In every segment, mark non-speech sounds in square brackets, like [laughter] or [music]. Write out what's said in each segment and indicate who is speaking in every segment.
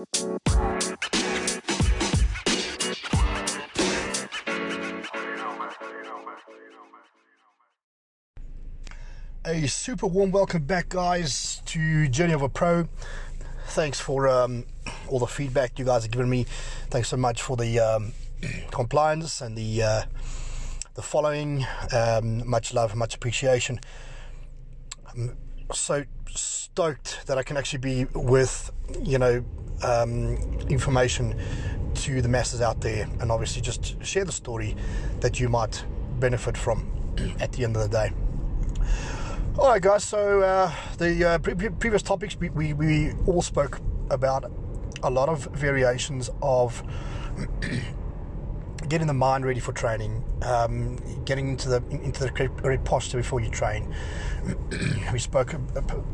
Speaker 1: A super warm welcome back, guys, to Journey of a Pro. Thanks for um, all the feedback you guys have given me. Thanks so much for the um, [clears throat] compliance and the uh, the following. Um, much love, much appreciation. So stoked that I can actually be with you know um, information to the masses out there, and obviously just share the story that you might benefit from [clears throat] at the end of the day. All right, guys. So uh, the uh, pre- previous topics we, we, we all spoke about a lot of variations of [clears throat] getting the mind ready for training, um, getting into the into the correct posture before you train. [clears throat] we spoke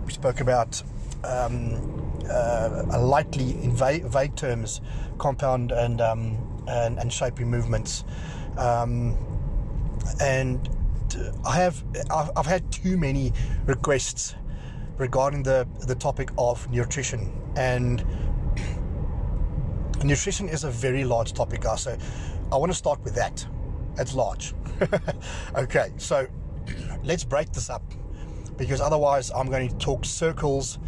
Speaker 1: we spoke about um, uh, lightly in vague, vague, terms, compound and um, and, and shaping movements, um, and I have I've had too many requests regarding the the topic of nutrition and nutrition is a very large topic guys so I want to start with that it's large. [laughs] Okay so let's break this up because otherwise I'm going to talk circles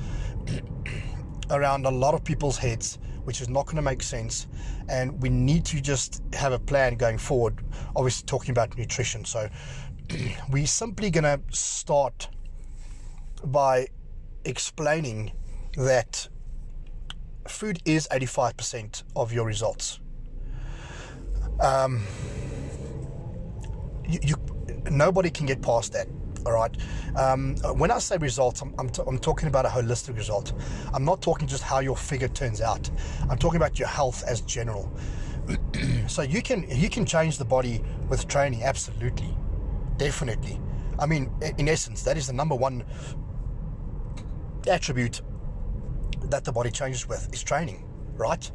Speaker 1: [clears throat] around a lot of people's heads which is not going to make sense and we need to just have a plan going forward obviously talking about nutrition. So [clears throat] we're simply going to start by explaining that food is 85% of your results. Um, you, you, nobody can get past that. All right. Um, when I say results, I'm, I'm, t- I'm, talking about a holistic result. I'm not talking just how your figure turns out. I'm talking about your health as general. [clears throat] so you can you can change the body with training, absolutely. Definitely. I mean, in essence, that is the number one attribute that the body changes with is training, right?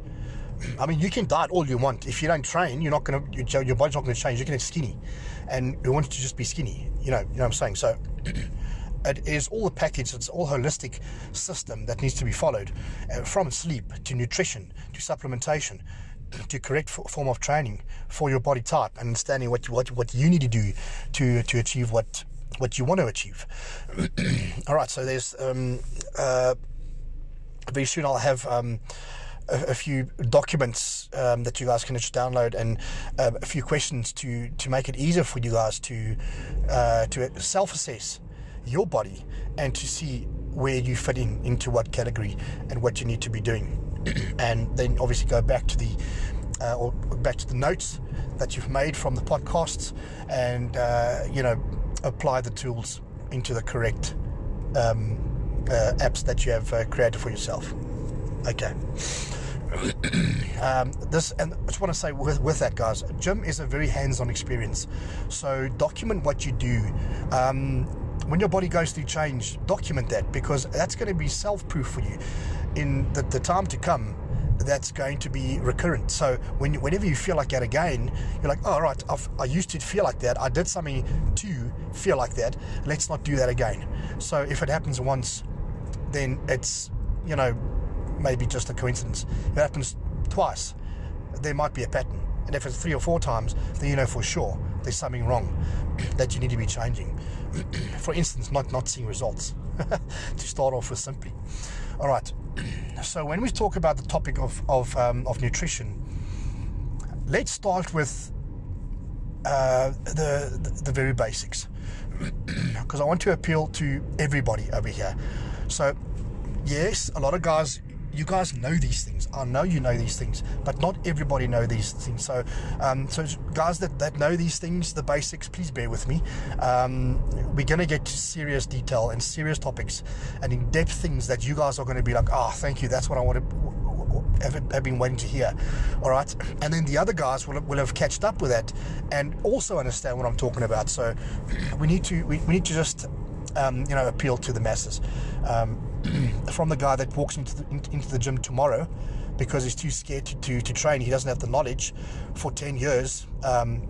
Speaker 1: I mean, you can diet all you want. If you don't train, you're not going to, your body's not to change. You're to get skinny. And we want to just be skinny. You know, you know what I'm saying? So [clears throat] it is all the package, it's all holistic system that needs to be followed uh, from sleep to nutrition to supplementation [clears throat] to correct form of training for your body type and understanding what what what you need to do to to achieve what what you want to achieve. [clears throat] All right, so there's um, uh, very soon I'll have. Um, a, a, few documents um, that you guys can just download and uh, a few questions to to make it easier for you guys to uh, to self-assess your body and to see where you fit in into what category and what you need to be doing [clears throat] and then obviously go back to the uh, or back to the notes that you've made from the podcasts and uh, you know apply the tools into the correct um, apps that you have uh, created for yourself okay um, this and I just want to say with, with that guys gym is a very hands-on experience so document what you do um, when your body goes through change document that because that's going to be self-proof for you in the, the time to come that's going to be recurrent. So when whenever you feel like that again, you're like, oh, right, I've, i used to feel like that. I did something to feel like that. Let's not do that again. So if it happens once, then it's, you know, maybe just a coincidence. If it happens twice, there might be a pattern. And if it's three or four times, then you know for sure there's something wrong [clears throat] that you need to be changing. [clears throat] for instance, not, not seeing results. [laughs] to start off with simply. All right. [clears throat] So when we talk about the topic of of, um, of nutrition, let's start with uh, the, the, the very basics because I want to appeal to everybody over here. So yes, a lot of guys you guys know these things. I know you know these things, but not everybody know these things. So, um, so guys that, that know these things, the basics, please bear with me. Um, we're going to get to serious detail and serious topics and in-depth things that you guys are going to be like, ah, oh, thank you. That's what I want to have been waiting to hear. All right, and then the other guys will, will have catched up with that and also understand what I'm talking about. So, we need to we, we need to just um, you know appeal to the masses. Um, [clears throat] from the guy that walks into the, into the gym tomorrow because he's too scared to, to, to, train. He doesn't have the knowledge for 10 years. Um,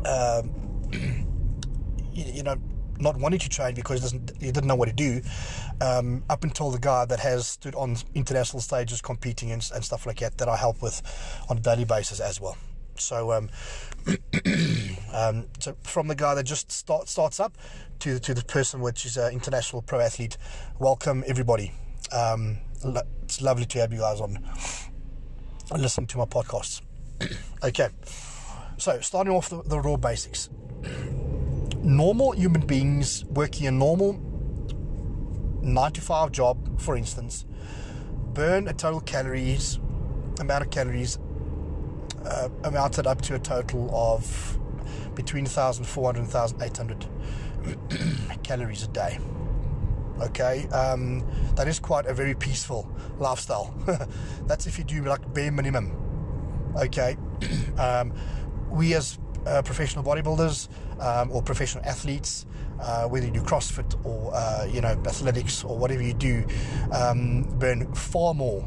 Speaker 1: [clears throat] uh, you, you, know, not wanting to train because he, doesn't, he didn't know what to do, um, up until the guy that has stood on international stages competing and, and, stuff like that, that I help with on a daily basis as well. So, um, [coughs] um, so from the guy that just start, starts up to to the person which is an international pro athlete, welcome everybody. Um, it's lovely to have you guys on listen to my podcasts. [coughs] okay, so starting off the, the raw basics normal human beings working a normal 9 to 5 job, for instance, burn a total calories, amount of calories uh, amounted up to a total of between 1,400 and 1,800 [coughs] calories a day. Okay, um, that is quite a very peaceful lifestyle. [laughs] That's if you do like bare minimum. Okay, [coughs] um, we as uh, professional bodybuilders um, or professional athletes, uh, whether you do CrossFit or uh, you know athletics or whatever you do, um, burn far more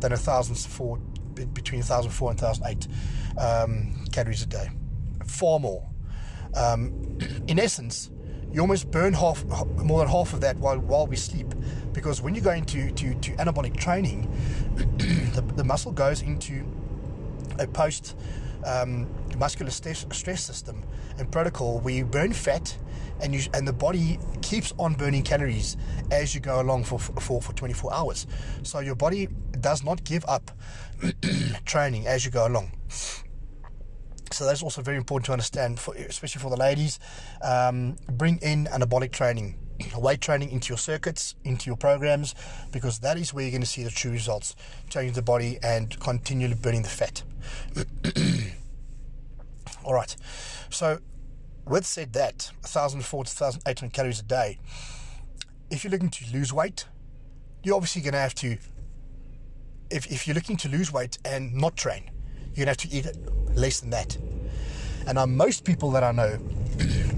Speaker 1: than a thousand four between thousand four and thousand eight um, calories a day, far more. Um, in essence, you almost burn half more than half of that while while we sleep, because when you go into to, to anabolic training, [clears throat] the, the muscle goes into a post um, muscular stress, stress system and protocol where you burn fat and you and the body keeps on burning calories as you go along for for, for 24 hours. So your body does not give up [clears throat] training as you go along. So that's also very important to understand, for, especially for the ladies. Um, bring in anabolic training, weight training into your circuits, into your programs, because that is where you're going to see the true results, changing the body and continually burning the fat. [clears throat] All right. So, with said that, 1,400 to 1,800 calories a day, if you're looking to lose weight, you're obviously going to have to, if, if you're looking to lose weight and not train, you're going to have to eat less than that. And uh, most people that I know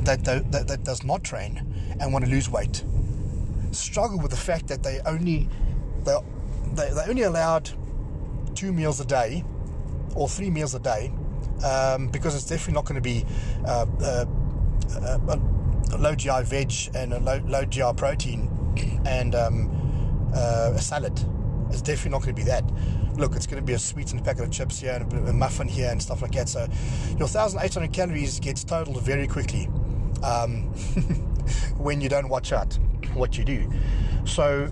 Speaker 1: that, that, that, that does not train and want to lose weight struggle with the fact that they only, they, they, they only allowed two meals a day or three meals a day um, because it's definitely not going to be uh, uh, uh, a low GI veg and a low, low GI protein and um, uh, a salad. It's definitely not going to be that. Look, it's going to be a sweetened packet of chips here and a, muffin here and stuff like that. So your 1,800 calories gets totaled very quickly um, [laughs] when you don't watch out what you do. So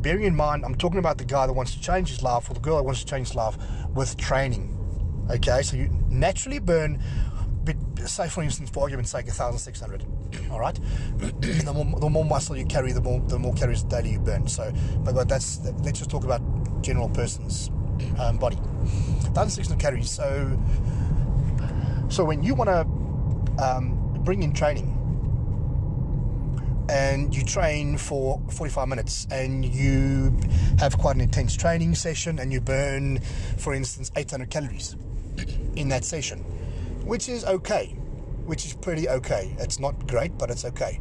Speaker 1: bearing in mind, I'm talking about the guy that wants to change his life or the girl that wants to change his life with training. Okay, so you naturally burn, say for instance, for argument's sake, 1,600. All right, [clears throat] the more the more muscle you carry, the more the more calories daily you burn. So, but, but that's let's just talk about general person's um, body. 1,600 calories. So, so when you want to um, bring in training and you train for 45 minutes and you have quite an intense training session and you burn, for instance, 800 calories [clears throat] in that session, which is okay, which is pretty okay. It's not great, but it's okay.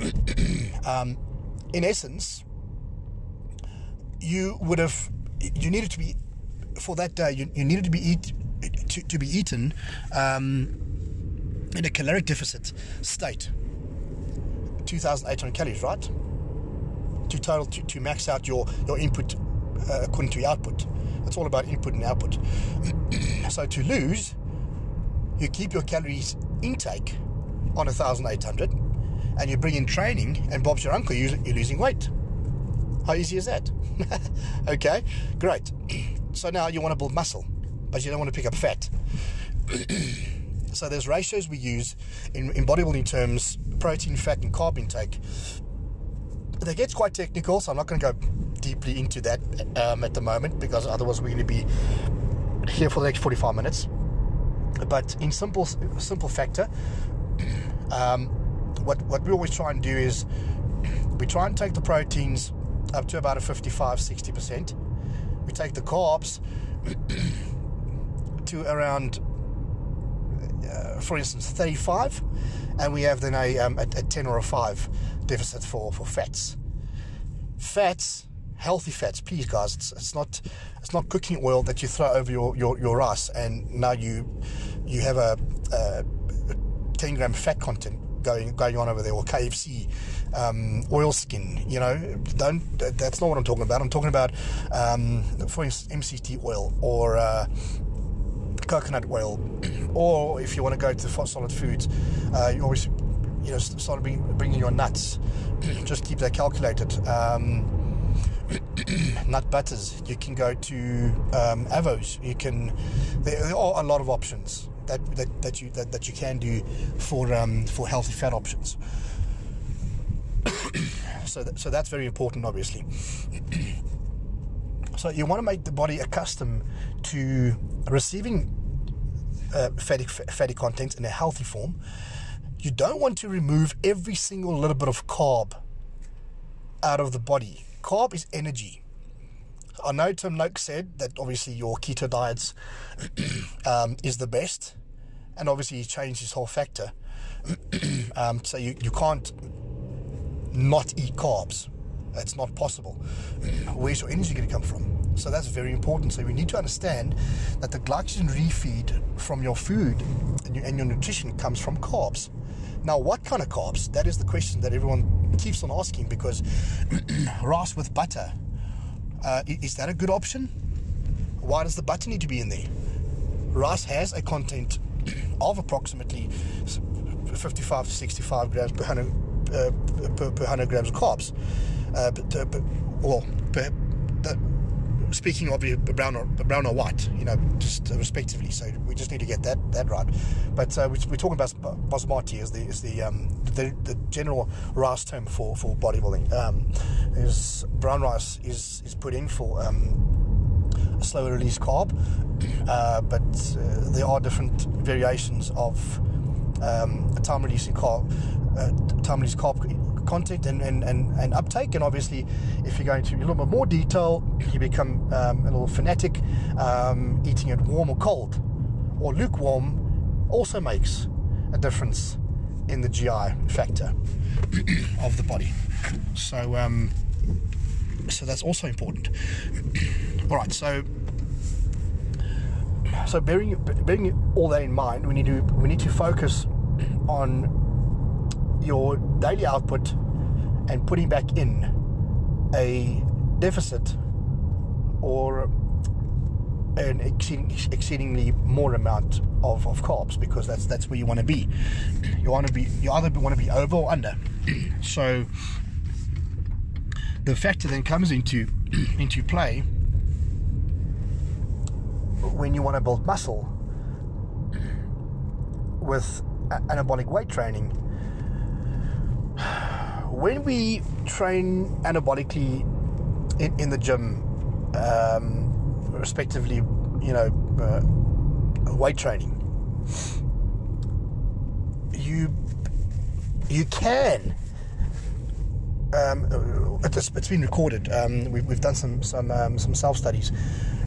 Speaker 1: [clears throat] um, in essence, you would have, you needed to be, for that day, you, you needed to be eat, to, to be eaten um, in a caloric deficit state. 2,800 calories, right? To total, to, to max out your, your input uh, according to your output. It's all about input and output. [clears throat] so to lose, you keep your calories intake on 1,800 and you bring in training, and Bob's your uncle, you're losing weight. How easy is that? [laughs] okay, great. [clears throat] So now you want to build muscle, but you don't want to pick up fat. [clears throat] so there's ratios we use in, in bodybuilding terms protein, fat, and carb intake. That gets quite technical, so I'm not going to go deeply into that um, at the moment because otherwise we're going to be here for the next 45 minutes. But in simple simple factor, um, what what we always try and do is we try and take the proteins up to about a 55 60%. We take the carbs [clears throat] to around, uh, for instance, 35, and we have then a, um, a, a 10 or a 5 deficit for, for fats. Fats healthy fats, please, guys. It's, it's not it's not cooking oil that you throw over your, your, your rice and now you you have a, a 10 gram fat content going going on over there, or KFC, um, oil skin. You know, don't. That's not what I'm talking about. I'm talking about, um, for instance, MCT oil or uh, coconut oil, [clears throat] or if you want to go to solid foods, uh, you always, you know, start bringing, bringing your nuts. [clears throat] Just keep that calculated. Um, [clears throat] nut butters. You can go to um, Avos. You can. There, there, are a lot of options that, that, that you that, that you can do for um, for healthy fat options. [coughs] so so that's very important, obviously. [coughs] so you want to make the body accustomed to receiving uh, fatty fatty content in a healthy form. You don't want to remove every single little bit of carb out of the body. Carb is energy. I know Tim Noakes said that obviously your keto diets [clears throat] um, is the best, and obviously he changed his whole factor. [clears throat] um, so you, you can't not eat carbs. It's not possible. [clears throat] Where's your energy going to come from? So that's very important. So we need to understand that the glycogen refeed from your food and your, and your nutrition comes from carbs. Now, what kind of carbs? That is the question that everyone keeps on asking because rice with butter uh, is that a good option? Why does the butter need to be in there? Rice has a content of approximately 55 to 65 grams per 100, uh, per, per 100 grams of carbs. Uh, but, uh, but, well, per, speaking of brown or brown or white, you know, just respectively. So we just need to get that that right. But uh, we, are talking about basmati as the the, um, the the general rice term for for bodybuilding. Um, is brown rice is is put in for um, a slower release carb, [clears throat] uh, but uh, there are different variations of um, time releasing carb, uh, time release carb content and, and, and, and, uptake. And obviously, if you're going to a little bit more detail, you become um, a little fanatic. Um, eating it warm or cold or lukewarm also makes a difference in the GI factor of the body. So, um, so that's also important. all right, so so bearing bearing all that in mind, we need to we need to focus on your daily output and putting back in a deficit or an exceeding, exceedingly more amount of, of carbs because that's that's where you want to be. You want to be you either want to be over or under. [clears throat] so the factor then comes into [clears throat] into play when you want to build muscle with anabolic weight training [sighs] when we train anabolically in, in the gym, um, respectively, you know, uh, weight training, you you can. Um, it's, it's been recorded. Um, we've, we've done some some um, some self studies,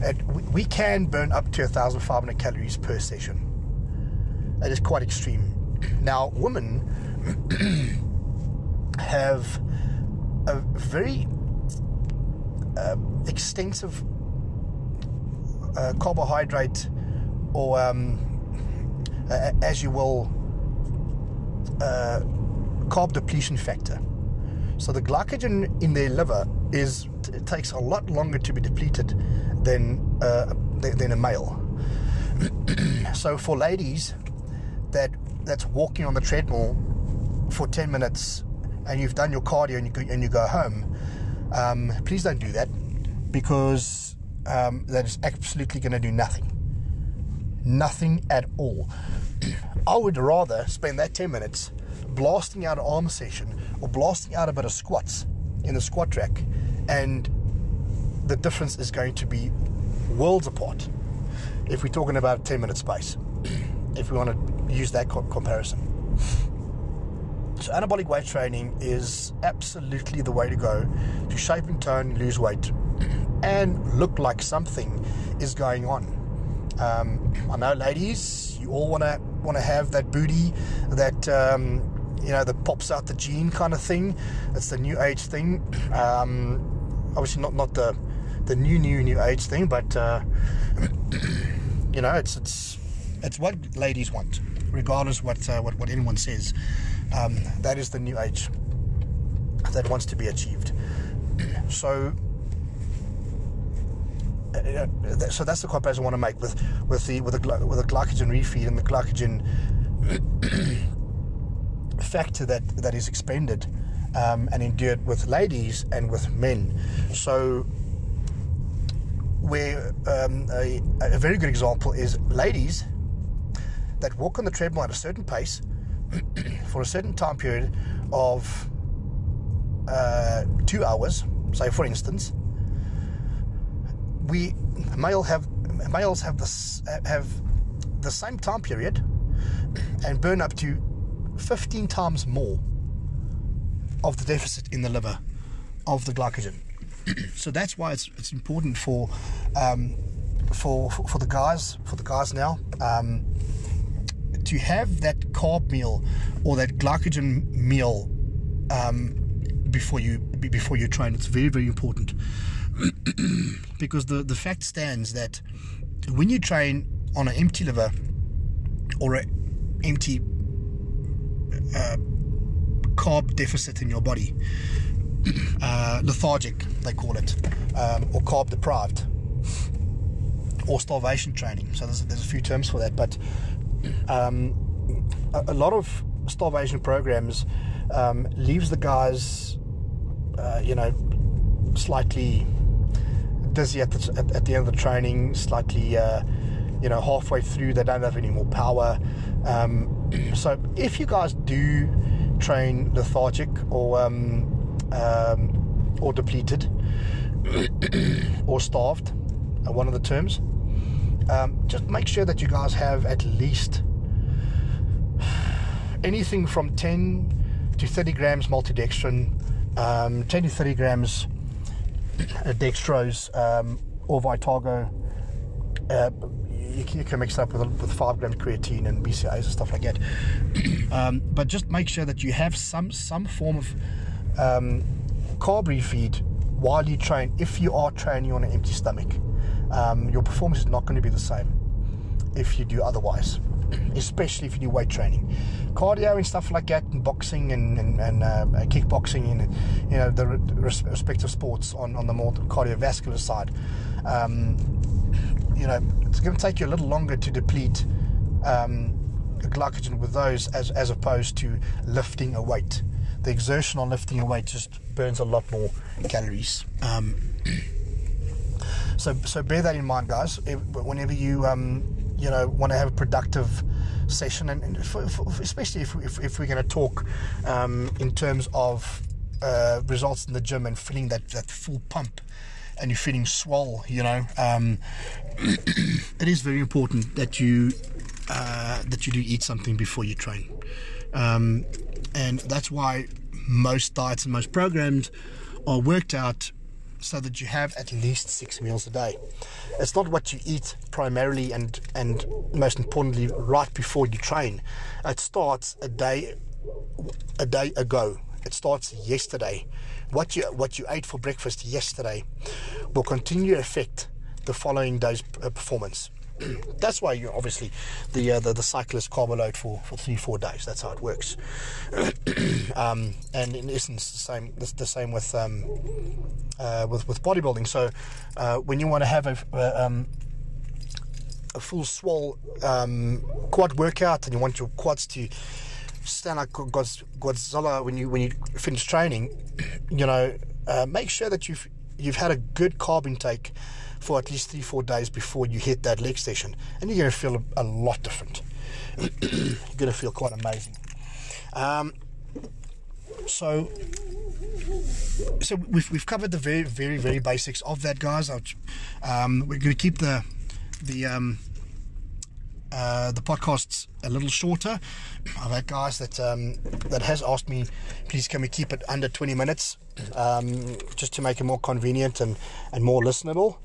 Speaker 1: and we, we can burn up to 1,500 calories per session. That is quite extreme. Now, women [clears throat] have a very uh, extensive uh, carbohydrate or um, uh, as you will uh, carb depletion factor so the glycogen in their liver is it takes a lot longer to be depleted than uh, than a male [clears throat] so for ladies that that's walking on the treadmill for 10 minutes and you've done your cardio and you go, and you go home, um, please don't do that because um, that is absolutely going to do nothing. Nothing at all. [clears throat] I would rather spend that 10 minutes blasting out an arm session or blasting out a bit of squats in the squat rack, and the difference is going to be worlds apart if we're talking about 10 minute space, [clears throat] if we want to use that co- comparison. So anabolic weight training is absolutely the way to go to shape and tone, lose weight, [clears throat] and look like something is going on. Um, I know, ladies, you all want to want to have that booty that um, you know that pops out the gene kind of thing. It's the new age thing. Um, obviously, not not the the new new new age thing, but uh, [clears throat] you know, it's it's it's what ladies want, regardless what uh, what what anyone says. Um, that is the new age that wants to be achieved. [clears throat] So, so that's the comparison I want to make with with the with the with the glycogen refeed and the glycogen [coughs] factor that that is expended um, and endured with ladies and with men. So, where um, a, a very good example is ladies that walk on the treadmill at a certain pace [coughs] for a certain time period of uh, two hours, say for instance, we male have males have this have the same time period and burn up to 15 times more of the deficit in the liver of the glycogen. [clears throat] so that's why it's it's important for um, for, for the guys for the guys now um, to have that carb meal or that glycogen meal um, before you before you train. It's very very important [clears throat] because the the fact stands that when you train on an empty liver or an empty uh, carb deficit in your body, [clears throat] uh, lethargic they call it, um, or carb deprived, or starvation training. So there's, there's a few terms for that, but um, a, a, lot of starvation programs um, leaves the guys, uh, you know, slightly dizzy at the, at, at, the end of the training, slightly, uh, you know, halfway through, they don't have any more power. Um, [clears throat] so if you guys do train lethargic or um, um, or depleted [clears throat] or starved, uh, one of the terms, um, just make sure that you guys have at least anything from 10 to 30 grams maltodextrin, um, 10 to 30 grams dextrose um, or Vitargo. Uh, you, can mix it up with, with 5 grams creatine and BCAAs and stuff like that. [clears throat] um, but just make sure that you have some, some form of um, carb refeed while you train if you are training on an empty stomach um, your performance is not going to be the same if you do otherwise, [clears throat] especially if you do weight training. Cardio and stuff like that, and boxing and, and, and uh, kickboxing and you know the respective sports on, on the more cardiovascular side. Um, you know, it's going to take you a little longer to deplete um, glycogen with those as, as opposed to lifting a weight. The exertion on lifting a weight just burns a lot more calories. Um, [clears throat] so so bear that in mind, guys. Whenever you um, you know want to have a productive session, and, and for, for, especially if, if, if we're going to talk um, in terms of uh, results in the gym and feeling that that full pump and you're feeling swell, you know, um, [clears throat] it is very important that you uh, that you do eat something before you train, um, and that's why most diets and most programs are worked out so that you have at least six meals a day. It's not what you eat primarily and and most importantly right before you train. It starts a day a day ago. It starts yesterday. What you what you ate for breakfast yesterday will continue to affect the following day's uh, performance. That's why you obviously the, uh, the the cyclist carb load for, for three four days. That's how it works. [clears throat] um, and in essence, the same the, the same with um, uh, with with bodybuilding. So uh, when you want to have a uh, um, a full swole um, quad workout and you want your quads to stand like Godzilla when you when you finish training, [clears throat] you know, uh, make sure that you've you've had a good carb intake for at least three, four days before you hit that leg session, and you're going to feel a, a lot different. [coughs] you're going to feel quite amazing. Um, so, so we've, we've covered the very, very, very basics of that, guys. Um, we're going to keep the the um, uh, the podcasts a little shorter. I've had guys that um, that has asked me, please can we keep it under 20 minutes, um, just to make it more convenient and, and more listenable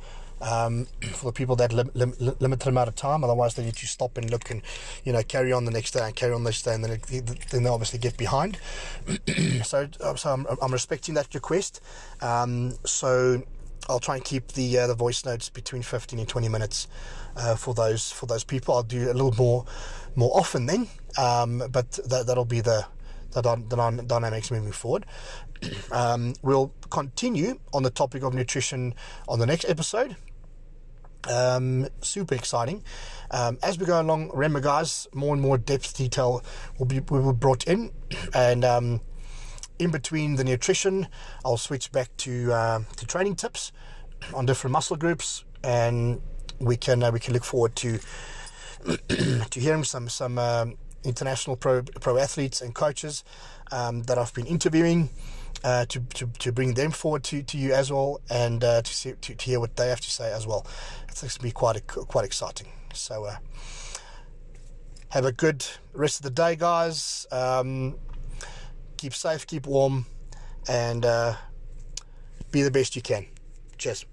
Speaker 1: um, [clears throat] for the people that lim- lim- limited amount of time. Otherwise, they need to stop and look and you know carry on the next day and carry on next day, and then it, then they obviously get behind. [clears throat] so, uh, so I'm, I'm, respecting that request. Um, so I'll try and keep the uh, the voice notes between 15 and 20 minutes uh, for those for those people. I'll do a little more more often then, um, but that, that'll be the the, the dynamics moving forward. [clears throat] Um, we'll continue on the topic of nutrition on the next episode. Um, super exciting. Um, as we go along, remember, guys, more and more depth detail will be will be brought in, and um, in between the nutrition, I'll switch back to uh, to training tips on different muscle groups, and we can uh, we can look forward to [clears throat] to hearing some some um, international pro pro athletes and coaches um, that I've been interviewing. Uh, to, to, to bring them forward to, to you as well, and uh, to, see, to to hear what they have to say as well. It's going to be quite a, quite exciting. So uh, have a good rest of the day, guys. Um, keep safe, keep warm, and uh, be the best you can. Cheers.